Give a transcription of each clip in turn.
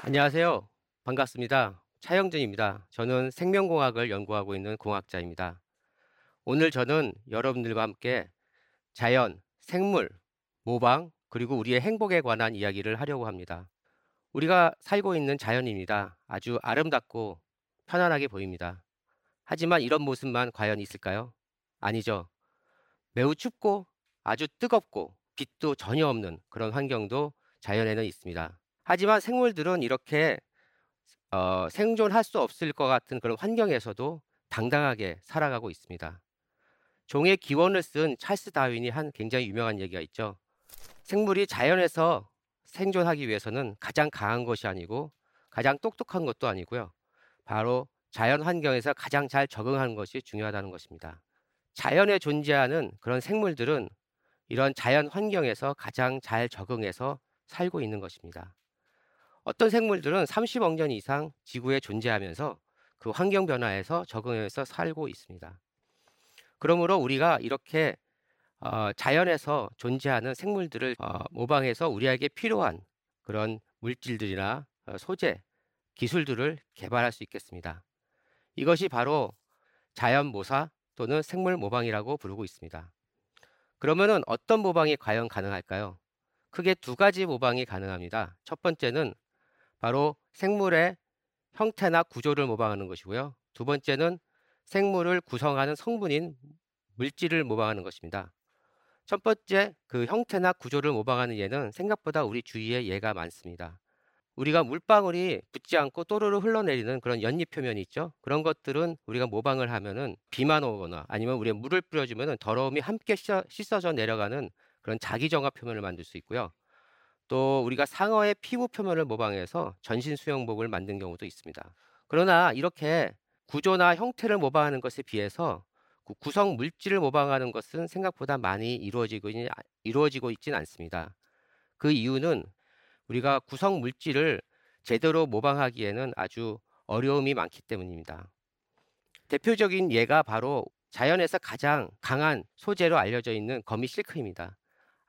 안녕하세요. 반갑습니다. 차영준입니다. 저는 생명공학을 연구하고 있는 공학자입니다. 오늘 저는 여러분들과 함께 자연, 생물, 모방, 그리고 우리의 행복에 관한 이야기를 하려고 합니다. 우리가 살고 있는 자연입니다. 아주 아름답고 편안하게 보입니다. 하지만 이런 모습만 과연 있을까요? 아니죠. 매우 춥고 아주 뜨겁고 빛도 전혀 없는 그런 환경도 자연에는 있습니다. 하지만 생물들은 이렇게 어, 생존할 수 없을 것 같은 그런 환경에서도 당당하게 살아가고 있습니다. 종의 기원을 쓴 찰스 다윈이 한 굉장히 유명한 얘기가 있죠. 생물이 자연에서 생존하기 위해서는 가장 강한 것이 아니고 가장 똑똑한 것도 아니고요. 바로 자연 환경에서 가장 잘 적응하는 것이 중요하다는 것입니다. 자연에 존재하는 그런 생물들은 이런 자연 환경에서 가장 잘 적응해서 살고 있는 것입니다. 어떤 생물들은 30억 년 이상 지구에 존재하면서 그 환경 변화에서 적응해서 살고 있습니다. 그러므로 우리가 이렇게 어, 자연에서 존재하는 생물들을 어, 모방해서 우리에게 필요한 그런 물질들이나 어, 소재, 기술들을 개발할 수 있겠습니다. 이것이 바로 자연 모사 또는 생물 모방이라고 부르고 있습니다. 그러면은 어떤 모방이 과연 가능할까요? 크게 두 가지 모방이 가능합니다. 첫 번째는 바로 생물의 형태나 구조를 모방하는 것이고요. 두 번째는 생물을 구성하는 성분인 물질을 모방하는 것입니다. 첫 번째 그 형태나 구조를 모방하는 예는 생각보다 우리 주위에 예가 많습니다. 우리가 물방울이 붙지 않고 또르르 흘러내리는 그런 연잎 표면이 있죠. 그런 것들은 우리가 모방을 하면은 비만 오거나 아니면 우리가 물을 뿌려주면은 더러움이 함께 씻어져 내려가는 그런 자기정화 표면을 만들 수 있고요. 또 우리가 상어의 피부 표면을 모방해서 전신 수영복을 만든 경우도 있습니다. 그러나 이렇게 구조나 형태를 모방하는 것에 비해서 그 구성 물질을 모방하는 것은 생각보다 많이 이루어지고, 이루어지고 있지는 않습니다. 그 이유는 우리가 구성 물질을 제대로 모방하기에는 아주 어려움이 많기 때문입니다. 대표적인 예가 바로 자연에서 가장 강한 소재로 알려져 있는 거미 실크입니다.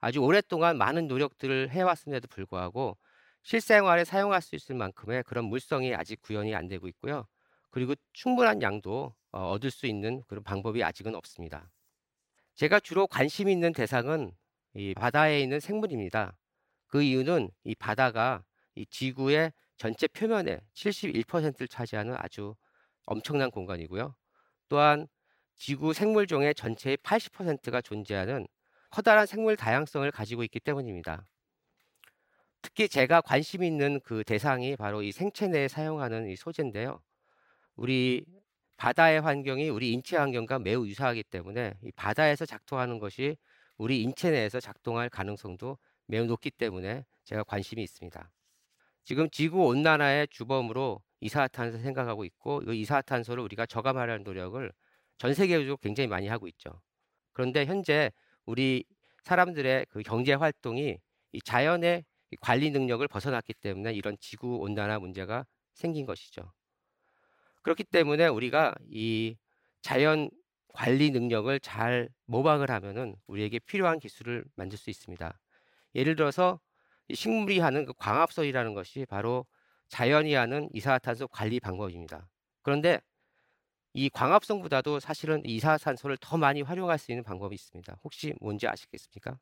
아주 오랫동안 많은 노력들을 해왔음에도 불구하고 실생활에 사용할 수 있을 만큼의 그런 물성이 아직 구현이 안 되고 있고요. 그리고 충분한 양도 어, 얻을 수 있는 그런 방법이 아직은 없습니다. 제가 주로 관심 있는 대상은 이 바다에 있는 생물입니다. 그 이유는 이 바다가 이 지구의 전체 표면의 71%를 차지하는 아주 엄청난 공간이고요. 또한 지구 생물종의 전체의 80%가 존재하는 커다란 생물 다양성을 가지고 있기 때문입니다. 특히 제가 관심 있는 그 대상이 바로 이 생체 내에 사용하는 이 소재인데요. 우리 바다의 환경이 우리 인체 환경과 매우 유사하기 때문에 이 바다에서 작동하는 것이 우리 인체 내에서 작동할 가능성도 매우 높기 때문에 제가 관심이 있습니다. 지금 지구 온난화의 주범으로 이산화탄소 생각하고 있고 이 이산화탄소를 우리가 저감하려는 노력을 전 세계적으로 굉장히 많이 하고 있죠. 그런데 현재 우리 사람들의 그 경제 활동이 이 자연의 관리 능력을 벗어났기 때문에 이런 지구 온난화 문제가 생긴 것이죠. 그렇기 때문에 우리가 이 자연 관리 능력을 잘 모방을 하면은 우리에게 필요한 기술을 만들 수 있습니다. 예를 들어서 식물이 하는 그 광합성이라는 것이 바로 자연이 하는 이산화탄소 관리 방법입니다. 그런데 이 광합성보다도 사실은 이산화탄소를 더 많이 활용할 수 있는 방법이 있습니다. 혹시 뭔지 아시겠습니까?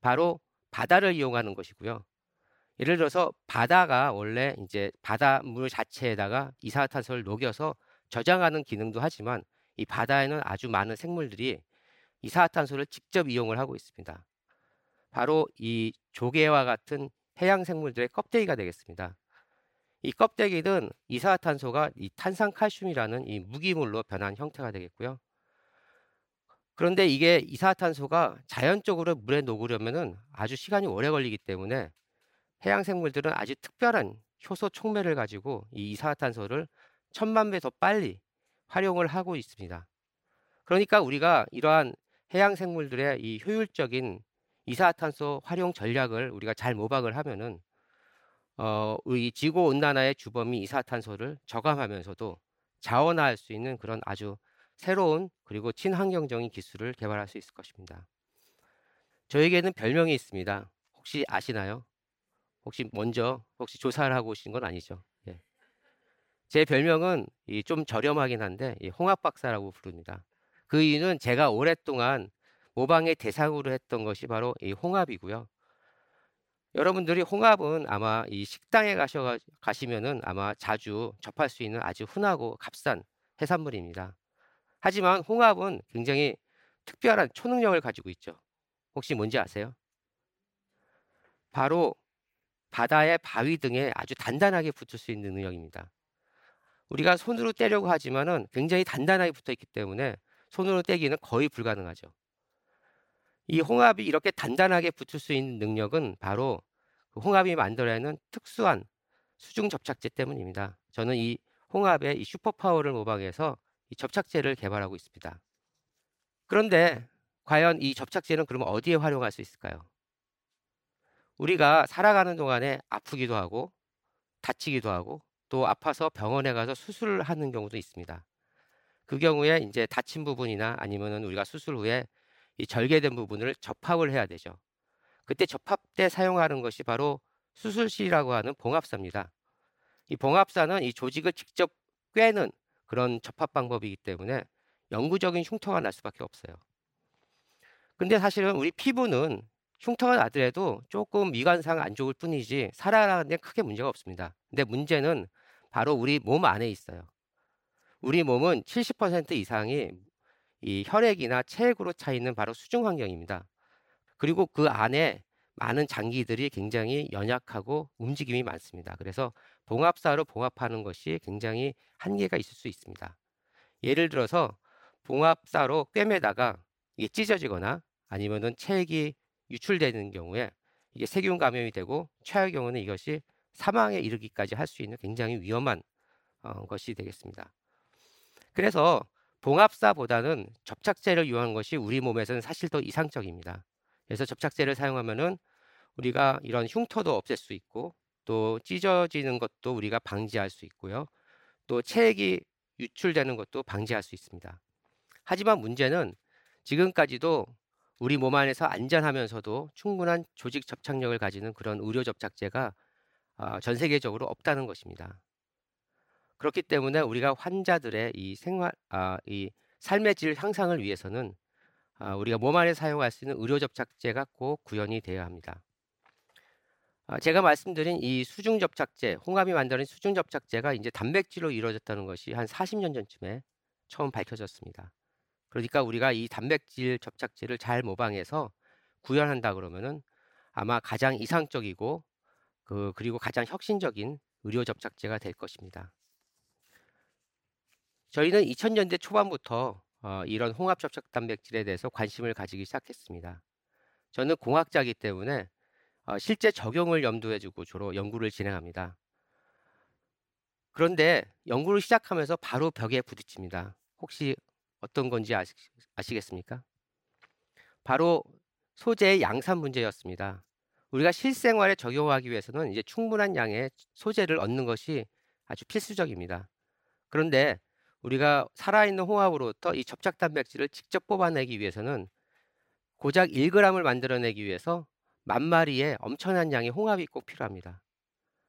바로 바다를 이용하는 것이고요. 예를 들어서 바다가 원래 이제 바닷물 자체에다가 이산화탄소를 녹여서 저장하는 기능도 하지만 이 바다에는 아주 많은 생물들이 이산화탄소를 직접 이용을 하고 있습니다. 바로 이 조개와 같은 해양 생물들의 껍데기가 되겠습니다. 이 껍데기는 이산화탄소가 이 탄산칼슘이라는 이 무기물로 변한 형태가 되겠고요. 그런데 이게 이산화탄소가 자연적으로 물에 녹으려면 아주 시간이 오래 걸리기 때문에 해양 생물들은 아주 특별한 효소 촉매를 가지고 이 이산화탄소를 천만 배 더 빨리 활용을 하고 있습니다. 그러니까 우리가 이러한 해양 생물들의 이 효율적인 이산화탄소 활용 전략을 우리가 잘 모방을 하면은 어, 이 지구 온난화의 주범이 이산화탄소를 저감하면서도 자원화할 수 있는 그런 아주 새로운 그리고 친환경적인 기술을 개발할 수 있을 것입니다. 저에게는 별명이 있습니다. 혹시 아시나요? 혹시 먼저 혹시 조사를 하고 오신 건 아니죠? 예. 제 별명은 좀 저렴하긴 한데 홍합 박사라고 부릅니다. 그 이유는 제가 오랫동안 모방의 대상으로 했던 것이 바로 이 홍합이고요. 여러분들이 홍합은 아마 이 식당에 가셔 가시면은 아마 자주 접할 수 있는 아주 흔하고 값싼 해산물입니다. 하지만 홍합은 굉장히 특별한 초능력을 가지고 있죠. 혹시 뭔지 아세요? 바로 바다의 바위 등에 아주 단단하게 붙을 수 있는 능력입니다. 우리가 손으로 떼려고 하지만은 굉장히 단단하게 붙어 있기 때문에 손으로 떼기는 거의 불가능하죠. 이 홍합이 이렇게 단단하게 붙을 수 있는 능력은 바로 그 홍합이 만들어내는 특수한 수중 접착제 때문입니다. 저는 이 홍합의 이 슈퍼파워를 모방해서 이 접착제를 개발하고 있습니다. 그런데 과연 이 접착제는 그러면 어디에 활용할 수 있을까요? 우리가 살아가는 동안에 아프기도 하고 다치기도 하고 또 아파서 병원에 가서 수술을 하는 경우도 있습니다. 그 경우에 이제 다친 부분이나 아니면은 우리가 수술 후에 이 절개된 부분을 접합을 해야 되죠. 그때 접합 때 사용하는 것이 바로 수술실이라고 하는 봉합사입니다. 이 봉합사는 이 조직을 직접 꿰는 그런 접합 방법이기 때문에 영구적인 흉터가 날 수밖에 없어요. 근데 사실은 우리 피부는 흉터가 나더라도 조금 미관상 안 좋을 뿐이지 살아가는 데 크게 문제가 없습니다. 근데 문제는 바로 우리 몸 안에 있어요. 우리 몸은 70% 이상이 이 혈액이나 체액으로 차 있는 바로 수중 환경입니다. 그리고 그 안에 많은 장기들이 굉장히 연약하고 움직임이 많습니다. 그래서 봉합사로 봉합하는 것이 굉장히 한계가 있을 수 있습니다. 예를 들어서 봉합사로 꿰매다가 이게 찢어지거나 아니면은 체액이 유출되는 경우에 이게 세균 감염이 되고 최악의 경우는 이것이 사망에 이르기까지 할 수 있는 굉장히 위험한 어, 것이 되겠습니다. 그래서 봉합사보다는 접착제를 이용한 것이 우리 몸에서는 사실 더 이상적입니다. 그래서 접착제를 사용하면은 우리가 이런 흉터도 없앨 수 있고 또 찢어지는 것도 우리가 방지할 수 있고요. 또 체액이 유출되는 것도 방지할 수 있습니다. 하지만 문제는 지금까지도 우리 몸 안에서 안전하면서도 충분한 조직 접착력을 가지는 그런 의료 접착제가 아, 전 세계적으로 없다는 것입니다. 그렇기 때문에 우리가 환자들의 이 생활, 아, 이 삶의 질 향상을 위해서는 아, 우리가 몸 안에 사용할 수 있는 의료 접착제가 꼭 구현이 되어야 합니다. 아, 제가 말씀드린 이 수중 접착제, 홍합이 만드는 수중 접착제가 이제 단백질로 이루어졌다는 것이 한 40년 전쯤에 처음 밝혀졌습니다. 그러니까 우리가 이 단백질 접착제를 잘 모방해서 구현한다 그러면은 아마 가장 이상적이고 그 그리고 가장 혁신적인 의료 접착제가 될 것입니다. 저희는 2000년대 초반부터 어, 이런 홍합 접착 단백질에 대해서 관심을 가지기 시작했습니다. 저는 공학자이기 때문에 어, 실제 적용을 염두에 두고 주로 연구를 진행합니다. 그런데 연구를 시작하면서 바로 벽에 부딪힙니다. 혹시 어떤 건지 아시, 아시겠습니까? 바로 소재의 양산 문제였습니다. 우리가 실생활에 적용하기 위해서는 이제 충분한 양의 소재를 얻는 것이 아주 필수적입니다. 그런데 우리가 살아있는 홍합으로부터 이 접착 단백질을 직접 뽑아내기 위해서는 고작 1g을 만들어내기 위해서 만 마리의 엄청난 양의 홍합이 꼭 필요합니다.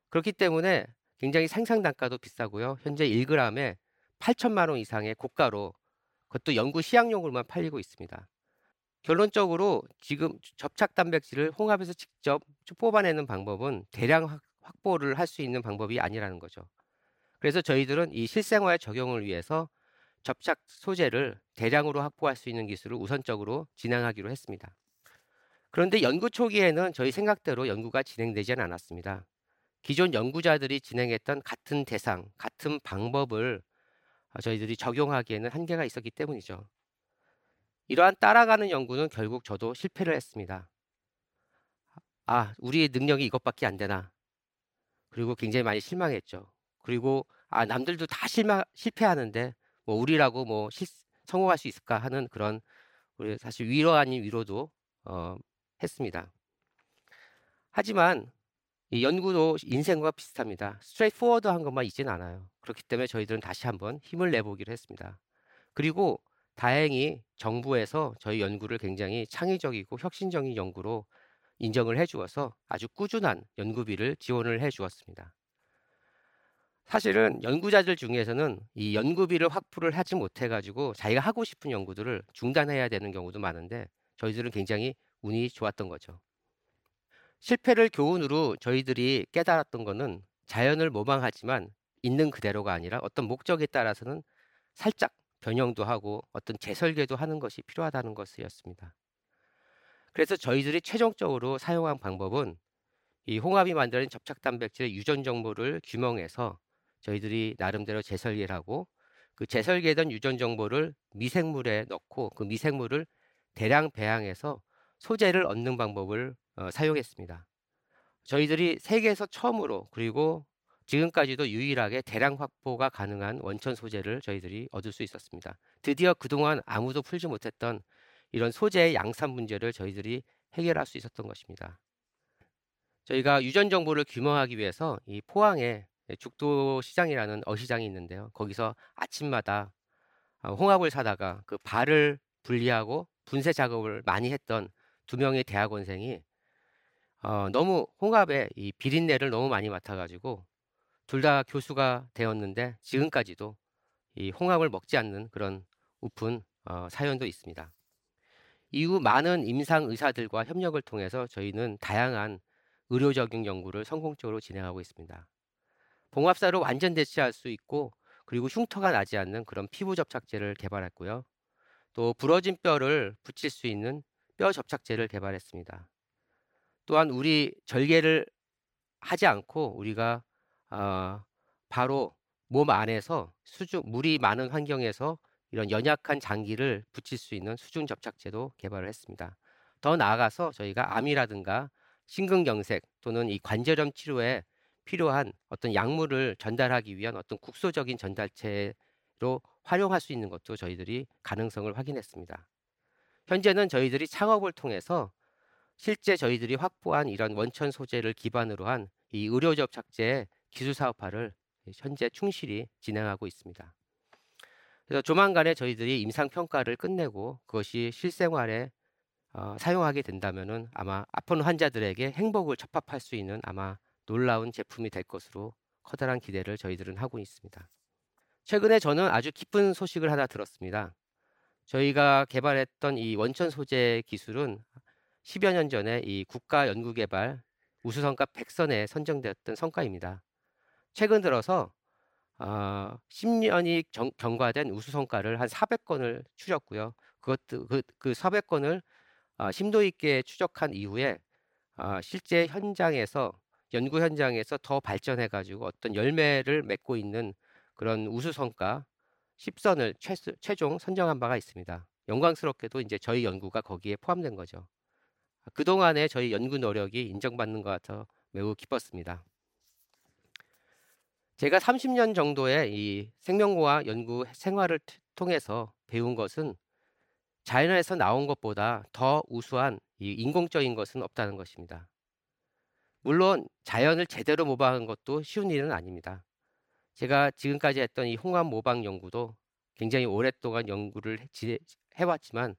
그렇기 때문에 굉장히 생산 단가도 비싸고요. 현재 1g에 8천만 원 이상의 고가로 그것도 연구 시약용으로만 팔리고 있습니다. 결론적으로 지금 접착 단백질을 홍합에서 직접 뽑아내는 방법은 대량 확보를 할 수 있는 방법이 아니라는 거죠. 그래서 저희들은 이 실생활 적용을 위해서 접착 소재를 대량으로 확보할 수 있는 기술을 우선적으로 진행하기로 했습니다. 그런데 연구 초기에는 저희 생각대로 연구가 진행되지 않았습니다. 기존 연구자들이 진행했던 같은 대상, 같은 방법을 저희들이 적용하기에는 한계가 있었기 때문이죠. 이러한 따라가는 연구는 결국 저도 실패를 했습니다. 아, 우리의 능력이 이것밖에 안 되나. 그리고 굉장히 많이 실망했죠. 그리고 아 남들도 다 실망 실패하는데 뭐 우리라고 뭐 실, 성공할 수 있을까 하는 그런 우리 사실 위로 아닌 위로도 어, 했습니다. 하지만 이 연구도 인생과 비슷합니다. 스트레이트 포워드한 것만 있지는 않아요. 그렇기 때문에 저희들은 다시 한번 힘을 내보기로 했습니다. 그리고 다행히 정부에서 저희 연구를 굉장히 창의적이고 혁신적인 연구로 인정을 해 주어서 아주 꾸준한 연구비를 지원을 해 주었습니다. 사실은 연구자들 중에서는 이 연구비를 확보를 하지 못해 가지고 자기가 하고 싶은 연구들을 중단해야 되는 경우도 많은데 저희들은 굉장히 운이 좋았던 거죠. 실패를 교훈으로 저희들이 깨달았던 거는 자연을 모방하지만 있는 그대로가 아니라 어떤 목적에 따라서는 살짝 변형도 하고 어떤 재설계도 하는 것이 필요하다는 것이었습니다. 그래서 저희들이 최종적으로 사용한 방법은 이 홍합이 만드는 접착 단백질의 유전 정보를 규명해서 저희들이 나름대로 재설계를 하고 그 재설계된 유전 정보를 미생물에 넣고 그 미생물을 대량 배양해서 소재를 얻는 방법을 어, 사용했습니다. 저희들이 세계에서 처음으로 그리고 지금까지도 유일하게 대량 확보가 가능한 원천 소재를 저희들이 얻을 수 있었습니다. 드디어 그동안 아무도 풀지 못했던 이런 소재의 양산 문제를 저희들이 해결할 수 있었던 것입니다. 저희가 유전 정보를 규명하기 위해서 이 포항에 죽도 시장이라는 어시장이 있는데요. 거기서 아침마다 어, 홍합을 사다가 그 발을 분리하고 분쇄 작업을 많이 했던 두 명의 대학원생이 어, 너무 홍합의 이 비린내를 너무 많이 맡아가지고 둘 다 교수가 되었는데 지금까지도 이 홍합을 먹지 않는 그런 우픈 어, 사연도 있습니다. 이후 많은 임상 의사들과 협력을 통해서 저희는 다양한 의료적인 연구를 성공적으로 진행하고 있습니다. 봉합사로 완전 대체할 수 있고 그리고 흉터가 나지 않는 그런 피부 접착제를 개발했고요. 또 부러진 뼈를 붙일 수 있는 뼈 접착제를 개발했습니다. 또한 우리 절개를 하지 않고 우리가 어, 바로 몸 안에서 수중 물이 많은 환경에서 이런 연약한 장기를 붙일 수 있는 수중 접착제도 개발을 했습니다. 더 나아가서 저희가 암이라든가 심근경색 또는 이 관절염 치료에 필요한 어떤 약물을 전달하기 위한 어떤 국소적인 전달체로 활용할 수 있는 것도 저희들이 가능성을 확인했습니다. 현재는 저희들이 창업을 통해서 실제 저희들이 확보한 이런 원천 소재를 기반으로 한 이 의료 접착제 기술 사업화를 현재 충실히 진행하고 있습니다. 그래서 조만간에 저희들이 임상 평가를 끝내고 그것이 실생활에 어, 사용하게 된다면은 아마 아픈 환자들에게 행복을 접합할 수 있는 아마 놀라운 제품이 될 것으로 커다란 기대를 저희들은 하고 있습니다. 최근에 저는 아주 기쁜 소식을 하나 들었습니다. 저희가 개발했던 이 원천 소재 기술은 10여 년 전에 이 국가 연구개발 우수성과 100선에 선정되었던 성과입니다. 최근 들어서 어, 10년이 정, 경과된 우수성과를 한 400건을 추렸고요. 그것도 그, 그 400건을 어, 심도 있게 추적한 이후에 어, 실제 현장에서 연구 현장에서 더 발전해 가지고 어떤 열매를 맺고 있는 그런 우수 성과 10선을 최, 최종 선정한 바가 있습니다. 영광스럽게도 이제 저희 연구가 거기에 포함된 거죠. 그동안의 저희 연구 노력이 인정받는 것 같아 매우 기뻤습니다. 제가 30년 정도의 이 생명공학 연구 생활을 통해서 배운 것은 자연에서 나온 것보다 더 우수한 이 인공적인 것은 없다는 것입니다. 물론 자연을 제대로 모방하는 것도 쉬운 일은 아닙니다. 제가 지금까지 했던 이 홍합 모방 연구도 굉장히 오랫동안 연구를 해왔지만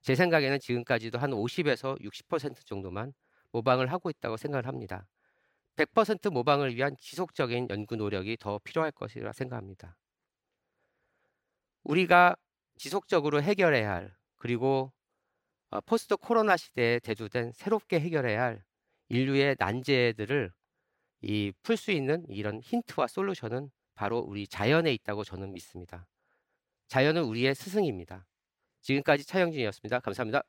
제 생각에는 지금까지도 한 50에서 60% 정도만 모방을 하고 있다고 생각을 합니다. 100% 모방을 위한 지속적인 연구 노력이 더 필요할 것이라 생각합니다. 우리가 지속적으로 해결해야 할 그리고 어, 포스트 코로나 시대에 대두된 새롭게 해결해야 할 인류의 난제들을 이 풀 수 있는 이런 힌트와 솔루션은 바로 우리 자연에 있다고 저는 믿습니다. 자연은 우리의 스승입니다. 지금까지 차형준이었습니다. 감사합니다.